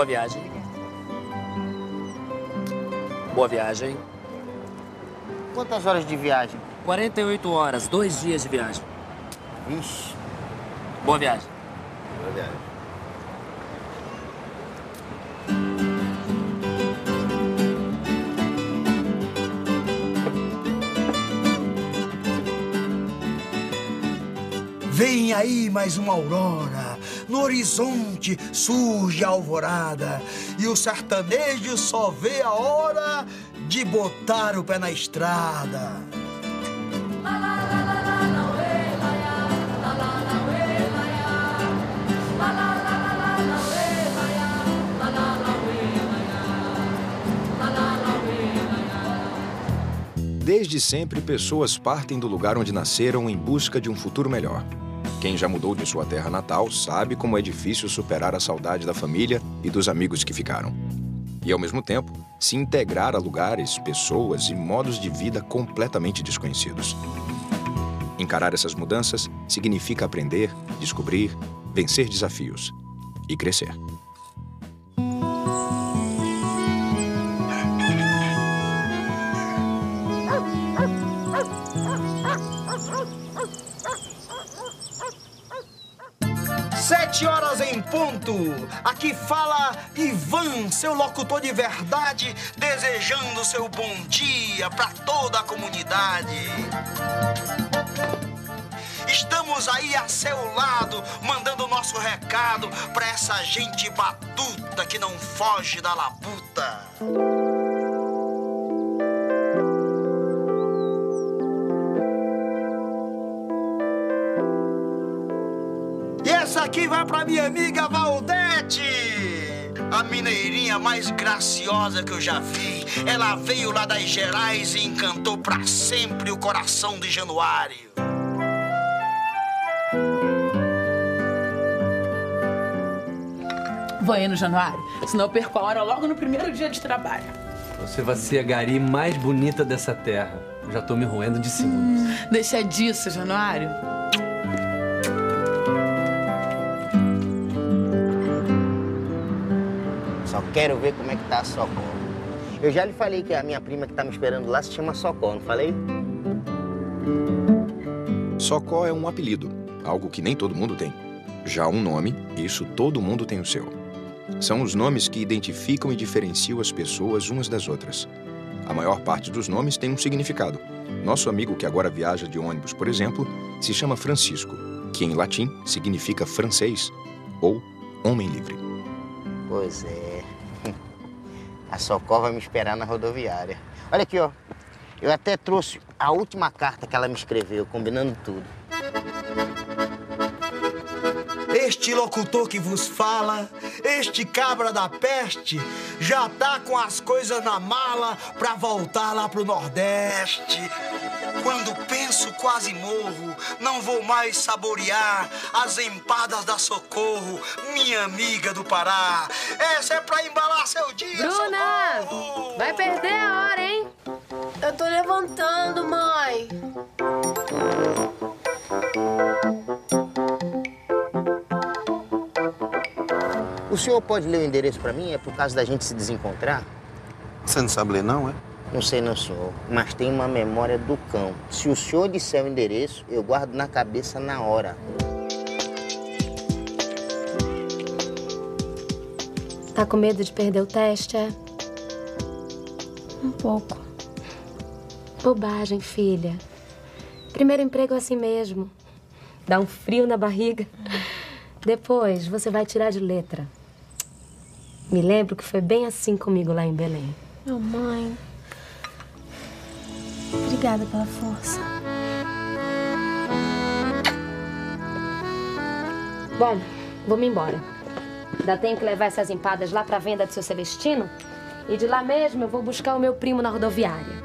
Boa viagem. Boa viagem. Quantas horas de viagem? 48 horas, dois dias de viagem. Ixi. Boa viagem. Boa viagem. Vem aí mais uma aurora, no horizonte surge a alvorada e o sertanejo só vê a hora de botar o pé na estrada. Desde sempre, pessoas partem do lugar onde nasceram em busca de um futuro melhor. Quem já mudou de sua terra natal sabe como é difícil superar a saudade da família e dos amigos que ficaram. E, ao mesmo tempo, se integrar a lugares, pessoas e modos de vida completamente desconhecidos. Encarar essas mudanças significa aprender, descobrir, vencer desafios e crescer. Aqui fala Ivan, seu locutor de verdade, desejando seu bom dia para toda a comunidade. Estamos aí a seu lado, mandando nosso recado para essa gente batuta que não foge da labuta. Aqui vai pra minha amiga Valdete. A mineirinha mais graciosa que eu já vi. Ela veio lá das Gerais e encantou pra sempre o coração de Januário. Vou aí no Januário, senão eu perco a hora logo no primeiro dia de trabalho. Você vai ser a gari mais bonita dessa terra. Eu já tô me roendo de ciúmes. Deixa disso, Januário. Quero ver como é que tá a Socorro. Eu já lhe falei que a minha prima que tá me esperando lá se chama Socorro, não falei? Socó é um apelido, algo que nem todo mundo tem. Já um nome, isso todo mundo tem o seu. São os nomes que identificam e diferenciam as pessoas umas das outras. A maior parte dos nomes tem um significado. Nosso amigo que agora viaja de ônibus, por exemplo, se chama Francisco, que em latim significa francês ou homem livre. Pois é. A Socorro vai me esperar na rodoviária. Olha aqui, ó. Eu até trouxe a última carta que ela me escreveu, combinando tudo. Este locutor que vos fala, este cabra da peste, já tá com as coisas na mala pra voltar lá pro Nordeste. Quando penso, quase morro, não vou mais saborear as empadas da Socorro, minha amiga do Pará. Essa é pra embalar seu dia, Bruna! Socorro! Vai perder a hora, hein? Eu tô levantando, mãe. O senhor pode ler o endereço pra mim? É por causa da gente se desencontrar? Você não sabe ler, não, é? Não sei não, senhor, mas tem uma memória do cão. Se o senhor disser o endereço, eu guardo na cabeça na hora. Tá com medo de perder o teste, é? Um pouco. Bobagem, filha. Primeiro emprego é assim mesmo. Dá um frio na barriga. Depois você vai tirar de letra. Me lembro que foi bem assim comigo lá em Belém. Meu mãe. Obrigada pela força. Bom, vou-me embora. Ainda tenho que levar essas empadas lá pra venda do seu Celestino. E de lá mesmo eu vou buscar o meu primo na rodoviária.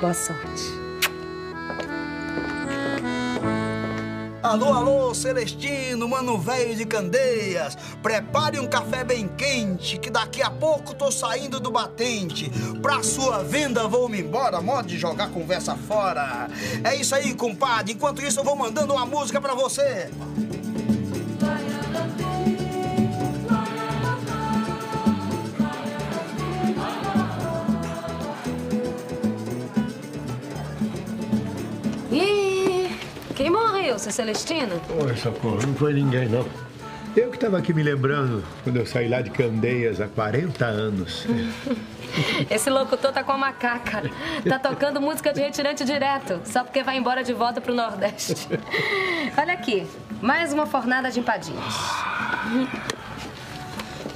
Boa sorte. Alô, alô, Celestino, mano velho de Candeias. Prepare um café bem quente, que daqui a pouco tô saindo do batente. Pra sua venda vou-me embora, modo de jogar conversa fora. É isso aí, compadre. Enquanto isso, eu vou mandando uma música pra você. Seu Celestino? Oi, Socorro, não foi ninguém, não. Eu que estava aqui me lembrando quando eu saí lá de Candeias há 40 anos. Esse locutor tá com a macaca. Tá tocando música de retirante direto, só porque vai embora de volta pro Nordeste. Olha aqui, mais uma fornada de empadinhas.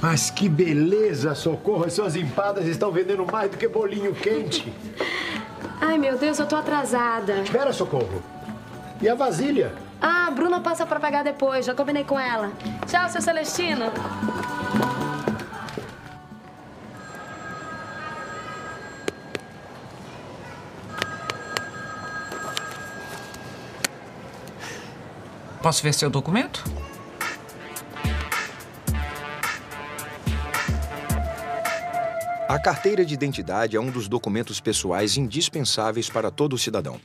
Mas que beleza, Socorro! As suas empadas estão vendendo mais do que bolinho quente. Ai, meu Deus, eu tô atrasada. Espera, Socorro. E a vasilha? Ah, a Bruna passa pra pagar depois, já combinei com ela. Tchau, seu Celestino. Posso ver seu documento? A carteira de identidade é um dos documentos pessoais indispensáveis para todo cidadão.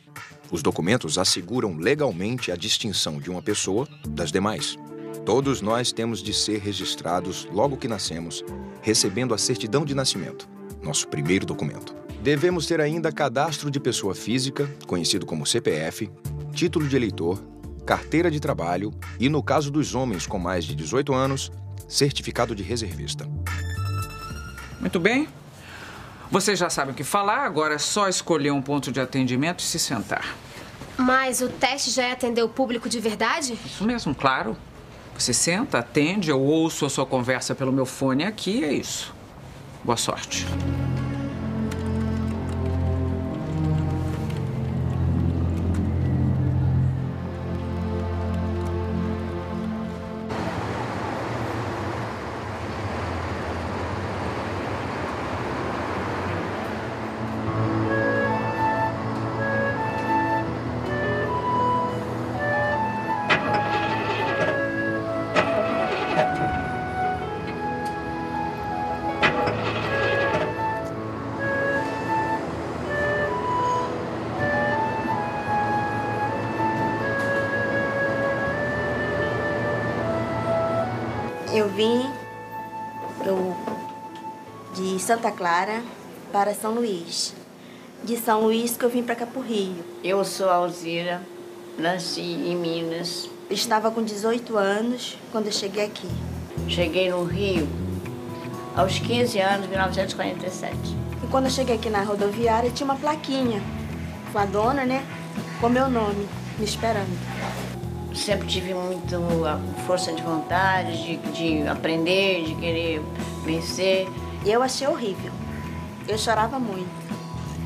Os documentos asseguram legalmente a distinção de uma pessoa das demais. Todos nós temos de ser registrados logo que nascemos, recebendo a certidão de nascimento, nosso primeiro documento. Devemos ter ainda cadastro de pessoa física, conhecido como CPF, título de eleitor, carteira de trabalho e, no caso dos homens com mais de 18 anos, certificado de reservista. Muito bem. Vocês já sabem o que falar, agora é só escolher um ponto de atendimento e se sentar. Mas o teste já é atender o público de verdade? Isso mesmo, claro. Você senta, atende, eu ouço a sua conversa pelo meu fone aqui, é isso. Boa sorte. Eu vim eu, de Santa Clara para São Luís. De São Luís que eu vim para cá pro Rio. Eu sou Alzira, nasci em Minas. Estava com 18 anos quando eu cheguei aqui. Cheguei no Rio aos 15 anos, 1947. E quando eu cheguei aqui na rodoviária, tinha uma plaquinha com a dona, né? Com meu nome, me esperando. Sempre tive muito força de vontade, de, de aprender, de querer vencer. E eu achei horrível. Eu chorava muito.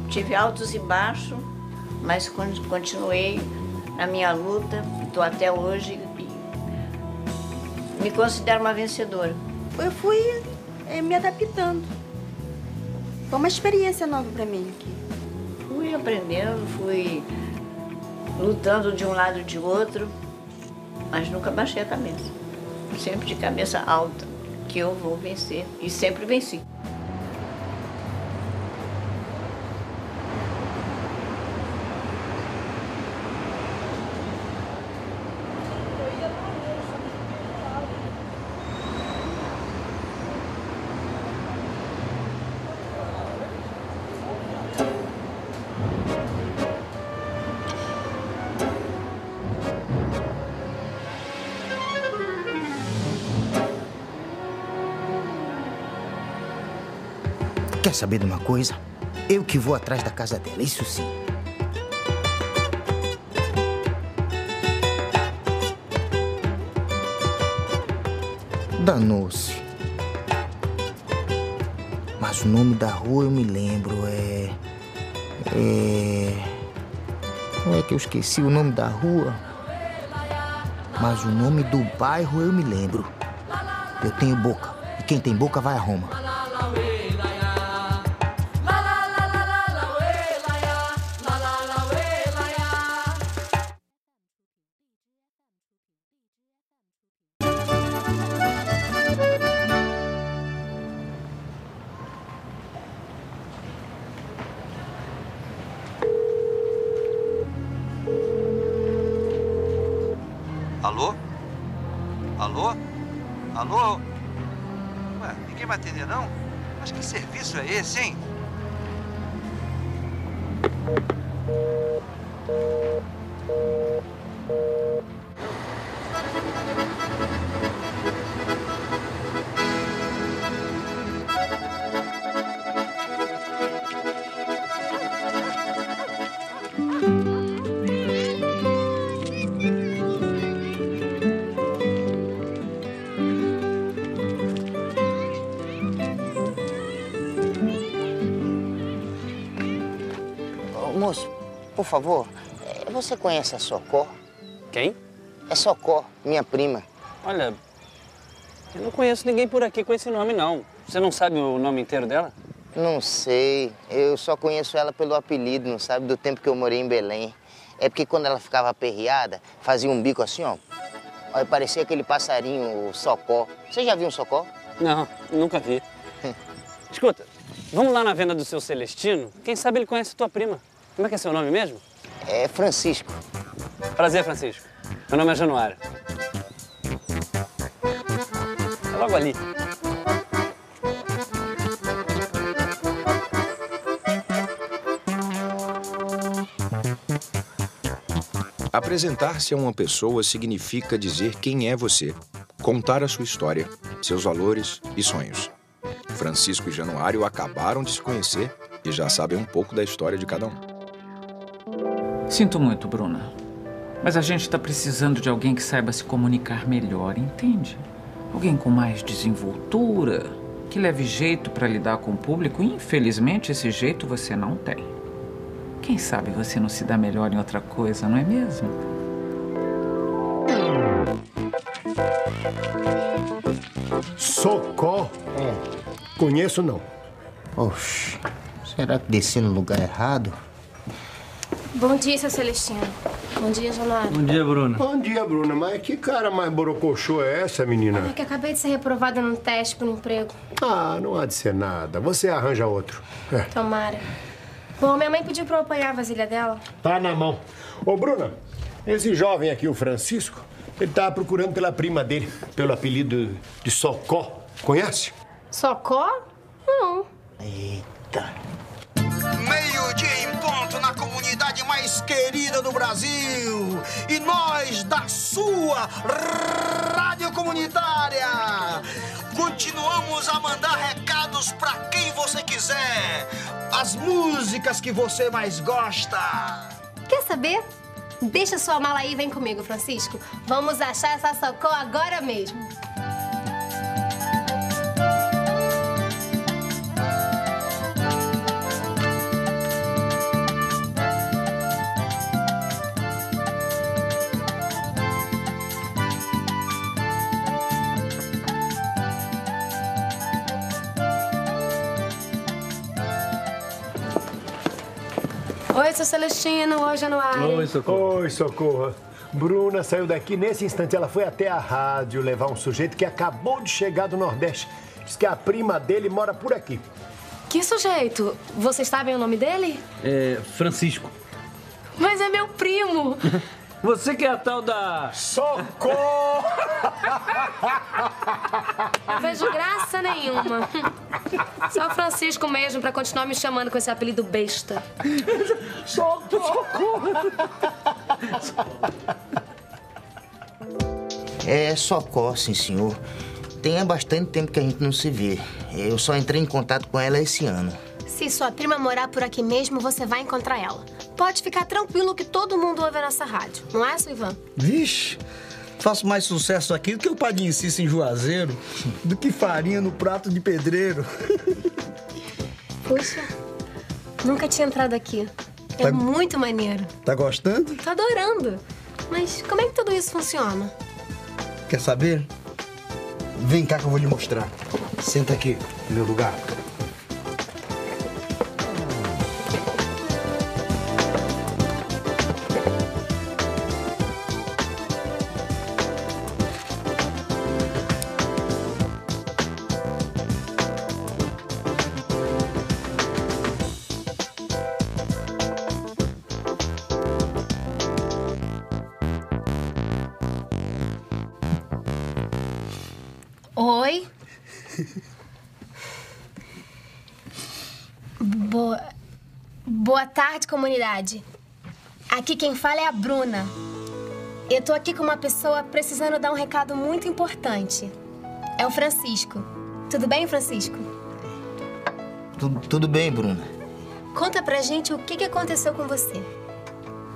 Tive altos e baixos, mas continuei na minha luta, estou até hoje me considero uma vencedora. Eu fui é, me adaptando. Foi uma experiência nova para mim aqui. Fui aprendendo, fui lutando de um lado e de outro, mas nunca baixei a cabeça. Sempre de cabeça alta, que eu vou vencer. E sempre venci. Quer saber de uma coisa? Eu que vou atrás da casa dela, isso sim. Danou-se. Mas o nome da rua eu me lembro, é. É. Como é que eu esqueci o nome da rua? Mas o nome do bairro eu me lembro. Eu tenho boca. E quem tem boca vai a Roma. Alô? Alô? Alô? Ué, ninguém vai atender não? Mas que serviço é esse, hein? Favor, eh, você conhece a Socó? Quem? É Socó, minha prima. Olha, eu não conheço ninguém por aqui com esse nome, não. Você não sabe o nome inteiro dela? Não sei, eu só conheço ela pelo apelido, não sabe, do tempo que eu morei em Belém. É porque quando ela ficava aperreada, fazia um bico assim, ó. Aí parecia aquele passarinho, o socó. Você já viu um socó? Não, nunca vi. Escuta, vamos lá na venda do seu Celestino? Quem sabe ele conhece tua prima. Como é que é seu nome mesmo? É Francisco. Prazer, Francisco. Meu nome é Januário. É logo ali. Apresentar-se a uma pessoa significa dizer quem é você, contar a sua história, seus valores e sonhos. Francisco e Januário acabaram de se conhecer e já sabem um pouco da história de cada um. Sinto muito, Bruna. Mas a gente está precisando de alguém que saiba se comunicar melhor, entende? Alguém com mais desenvoltura, que leve jeito para lidar com o público. E, infelizmente, esse jeito você não tem. Quem sabe você não se dá melhor em outra coisa, não é mesmo? Socó? Conheço não. Oxe, será que desci no lugar errado? Bom dia, seu Celestino. Bom dia, Januário. dia, Bruna. Bom dia, Bruna. Mas que cara mais borocochô é essa, menina? É que acabei de ser reprovada num teste para um emprego. Ah, não há de ser nada. Você arranja outro. É. Tomara. Bom, minha mãe pediu pra eu apanhar a vasilha dela. Tá na mão. Ô, Bruna, esse jovem aqui, o Francisco, ele tá procurando pela prima dele, pelo apelido de Socó. Conhece? Socó? Não. Eita. Mais querida do Brasil. E nós, da sua rádio comunitária, continuamos a mandar recados pra quem você quiser. As músicas que você mais gosta. Quer saber? Deixa sua mala aí e vem comigo, Francisco. Vamos achar essa Socó agora mesmo. Oi, seu Celestino. Oi, Januário. Socorro. Oi, Socorro. Bruna saiu daqui nesse instante. Ela foi até a rádio levar um sujeito que acabou de chegar do Nordeste. Diz que a prima dele mora por aqui. Que sujeito? Vocês sabem o nome dele? É Francisco. Mas é meu primo. Você que é a tal da... Socorro! Não vejo graça nenhuma. Só o Francisco mesmo pra continuar me chamando com esse apelido besta. Socorro! É Socó, sim, senhor. Tem há bastante tempo que a gente não se vê. Eu só entrei em contato com ela esse ano. Se sua prima morar por aqui mesmo, você vai encontrar ela. Pode ficar tranquilo que todo mundo ouve a nossa rádio. Não é, Ivan? Vixe, faço mais sucesso aqui do que o Padinho Cício em Juazeiro, do que farinha no prato de pedreiro. Puxa, nunca tinha entrado aqui. É Tá- muito maneiro. Tá gostando? Tô adorando. Mas como é que tudo isso funciona? Quer saber? Vem cá que eu vou lhe mostrar. Senta aqui no meu lugar. Tarde, comunidade. Aqui quem fala é a Bruna. Eu tô aqui com uma pessoa precisando dar um recado muito importante. É o Francisco. Tudo bem, Francisco? Tudo, tudo bem, Bruna? Conta pra gente o que, que aconteceu com você.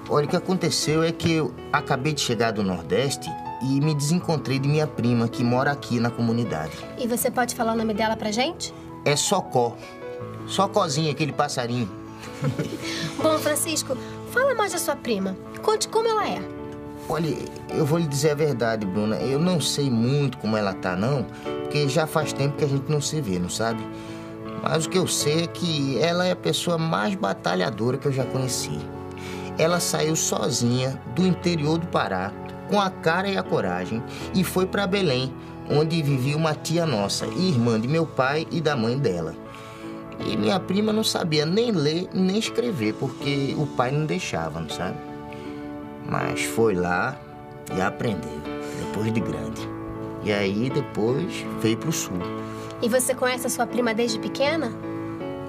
Olha, o que aconteceu é que eu acabei de chegar do Nordeste e me desencontrei de minha prima que mora aqui na comunidade. E você pode falar o nome dela pra gente? É Socó. Socózinho, aquele passarinho. Bom, Francisco, fala mais da sua prima. Conte como ela é. Olha, eu vou lhe dizer a verdade, Bruna. Eu não sei muito como ela tá, não, porque já faz tempo que a gente não se vê, não sabe? Mas o que eu sei é que ela é a pessoa mais batalhadora que eu já conheci. Ela saiu sozinha do interior do Pará, com a cara e a coragem, e foi para Belém, onde vivia uma tia nossa, irmã de meu pai e da mãe dela. E minha prima não sabia nem ler nem escrever, porque o pai não deixava, não sabe? Mas foi lá e aprendeu, depois de grande. E aí depois veio pro sul. E você conhece a sua prima desde pequena?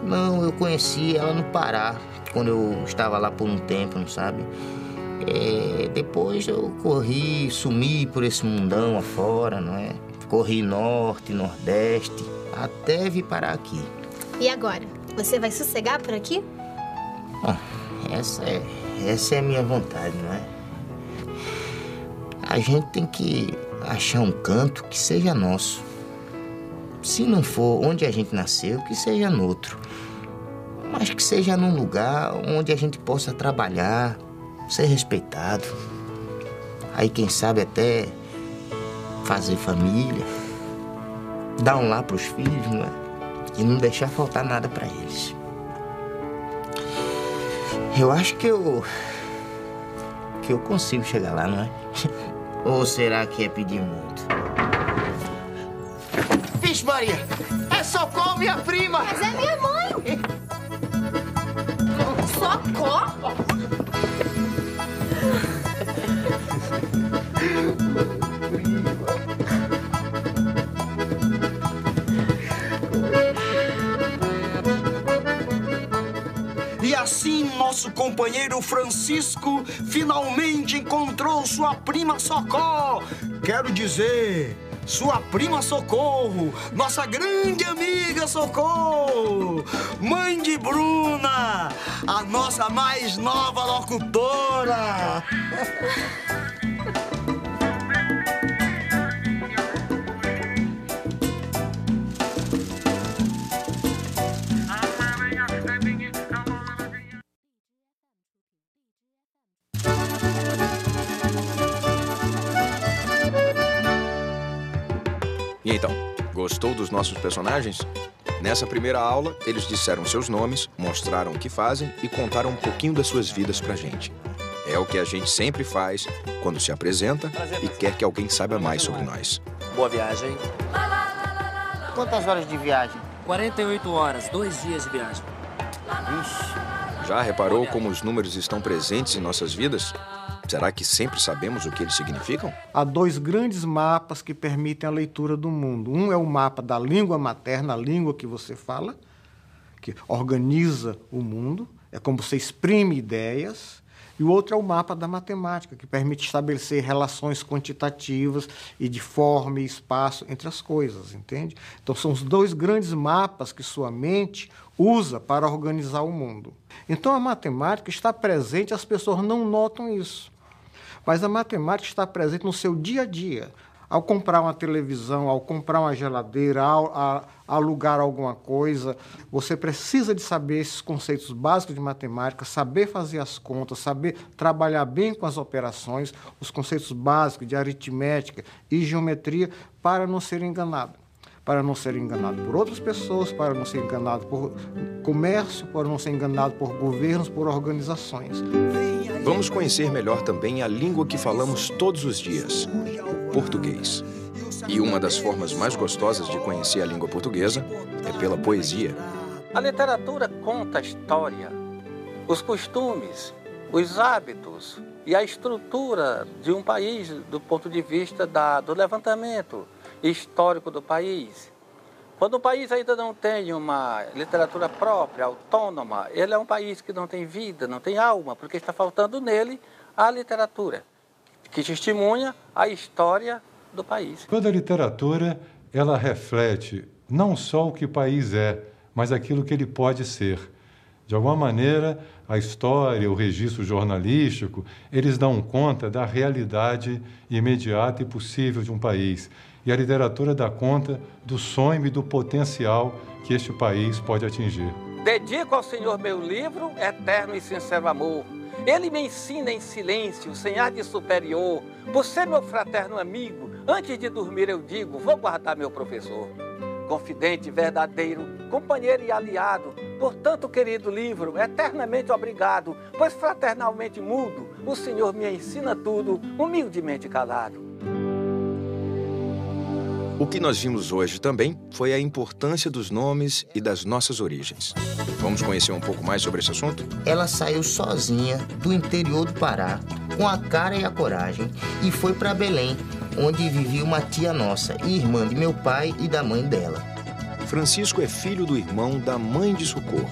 Não, eu conheci ela no Pará, quando eu estava lá por um tempo, não sabe? É, depois eu corri, sumi por esse mundão afora, não é? Corri norte, nordeste, até vir parar aqui. E agora? Você vai sossegar por aqui? Bom, essa é, essa é a minha vontade, não é? A gente tem que achar um canto que seja nosso. Se não for onde a gente nasceu, que seja no outro. Mas que seja num lugar onde a gente possa trabalhar, ser respeitado. Aí, quem sabe, até fazer família, dar um lá pros filhos, não é? E não deixar faltar nada para eles. Eu acho que eu. que eu consigo chegar lá, não é? Ou será que é pedir muito? Vixe, Maria! É Socorro, minha prima! Mas é minha mãe! Socorro? nosso companheiro Francisco finalmente encontrou sua prima Socorro. Quero dizer, sua prima Socorro, nossa grande amiga Socorro, mãe de Bruna, a nossa mais nova locutora. gostou dos nossos personagens? Nessa primeira aula, eles disseram seus nomes, mostraram o que fazem e contaram um pouquinho das suas vidas pra gente. É o que a gente sempre faz quando se apresenta e quer que alguém saiba mais sobre nós. Boa viagem. Quantas horas de viagem? 48 horas, dois dias de viagem. Já reparou como os números estão presentes em nossas vidas? Será que sempre sabemos o que eles significam? Há dois grandes mapas que permitem a leitura do mundo. Um é o mapa da língua materna, a língua que você fala, que organiza o mundo, é como você exprime ideias. E o outro é o mapa da matemática, que permite estabelecer relações quantitativas e de forma e espaço entre as coisas, entende? Então são os dois grandes mapas que sua mente usa para organizar o mundo. Então a matemática está presente, as pessoas não notam isso. Mas a matemática está presente no seu dia a dia. Ao comprar uma televisão, ao comprar uma geladeira, ao, a, alugar alguma coisa, você precisa de saber esses conceitos básicos de matemática, saber fazer as contas, saber trabalhar bem com as operações, os conceitos básicos de aritmética e geometria para não ser enganado. Para não ser enganado por outras pessoas, para não ser enganado por comércio, para não ser enganado por governos, por organizações. Vamos conhecer melhor também a língua que falamos todos os dias, o português. E uma das formas mais gostosas de conhecer a língua portuguesa é pela poesia. A literatura conta a história, os costumes, os hábitos e a estrutura de um país do ponto de vista da, do levantamento histórico do país. Quando o país ainda não tem uma literatura própria, autônoma, ele é um país que não tem vida, não tem alma, porque está faltando nele a literatura, que testemunha a história do país. Toda literatura, ela reflete não só o que o país é, mas aquilo que ele pode ser. De alguma maneira, a história, o registro jornalístico, eles dão conta da realidade imediata e possível de um país. E a literatura dá conta do sonho e do potencial que este país pode atingir. Dedico ao Senhor meu livro, eterno e sincero amor. Ele me ensina em silêncio, sem ar de superior. Ser meu fraterno amigo, antes de dormir eu digo: vou guardar meu professor. Confidente, verdadeiro, companheiro e aliado, portanto, querido livro, eternamente obrigado, pois fraternalmente mudo, o Senhor me ensina tudo, humildemente calado. O que nós vimos hoje também foi a importância dos nomes e das nossas origens. Vamos conhecer um pouco mais sobre esse assunto? Ela saiu sozinha do interior do Pará, com a cara e a coragem, e foi para Belém, onde vivia uma tia nossa, irmã de meu pai e da mãe dela. Francisco é filho do irmão da mãe de Socorro.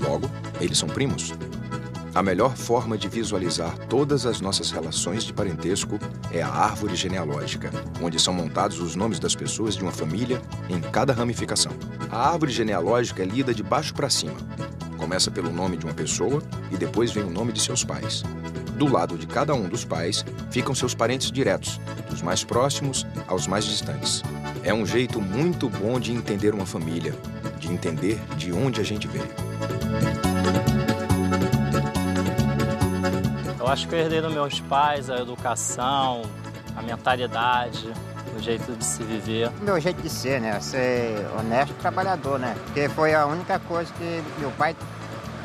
Logo, eles são primos. A melhor forma de visualizar todas as nossas relações de parentesco é a árvore genealógica, onde são montados os nomes das pessoas de uma família em cada ramificação. A árvore genealógica é lida de baixo para cima. Começa pelo nome de uma pessoa e depois vem o nome de seus pais. Do lado de cada um dos pais ficam seus parentes diretos, dos mais próximos aos mais distantes. É um jeito muito bom de entender uma família, de entender de onde a gente veio. Eu acho que eu herdei dos meus pais a educação, a mentalidade, o jeito de se viver. Meu jeito de ser, né? Ser honesto e trabalhador, né? Porque foi a única coisa que meu pai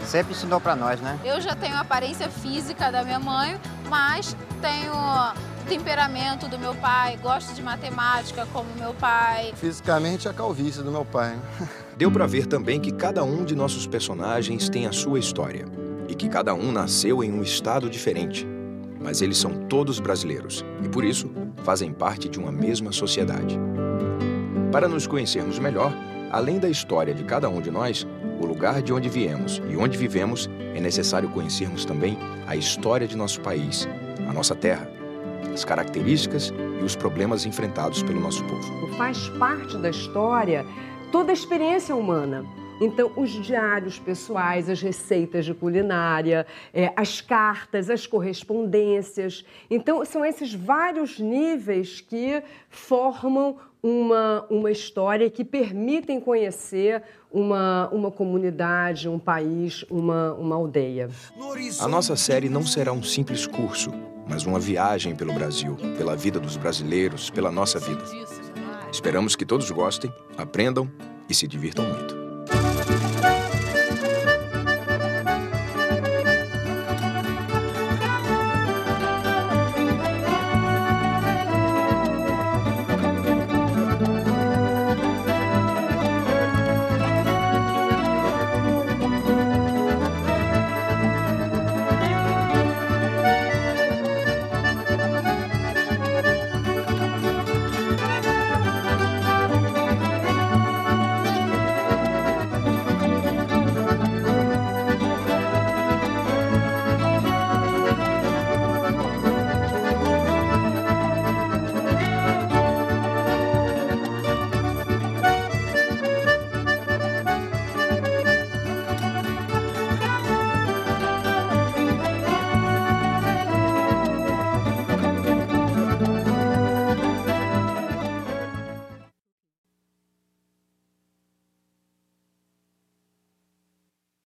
sempre ensinou para nós, né? Eu já tenho a aparência física da minha mãe, mas tenho o temperamento do meu pai, gosto de matemática como meu pai. Fisicamente, a calvície do meu pai. Deu para ver também que cada um de nossos personagens tem a sua história e que cada um nasceu em um estado diferente. Mas eles são todos brasileiros e, por isso, fazem parte de uma mesma sociedade. Para nos conhecermos melhor, além da história de cada um de nós, o lugar de onde viemos e onde vivemos, é necessário conhecermos também a história de nosso país, a nossa terra, as características e os problemas enfrentados pelo nosso povo. Faz parte da história toda a experiência humana. Então, os diários pessoais, as receitas de culinária, é, as cartas, as correspondências. Então, são esses vários níveis que formam uma, uma história que permitem conhecer uma, uma comunidade, um país, uma, uma aldeia. A nossa série não será um simples curso, mas uma viagem pelo Brasil, pela vida dos brasileiros, pela nossa vida. Esperamos que todos gostem, aprendam e se divirtam muito.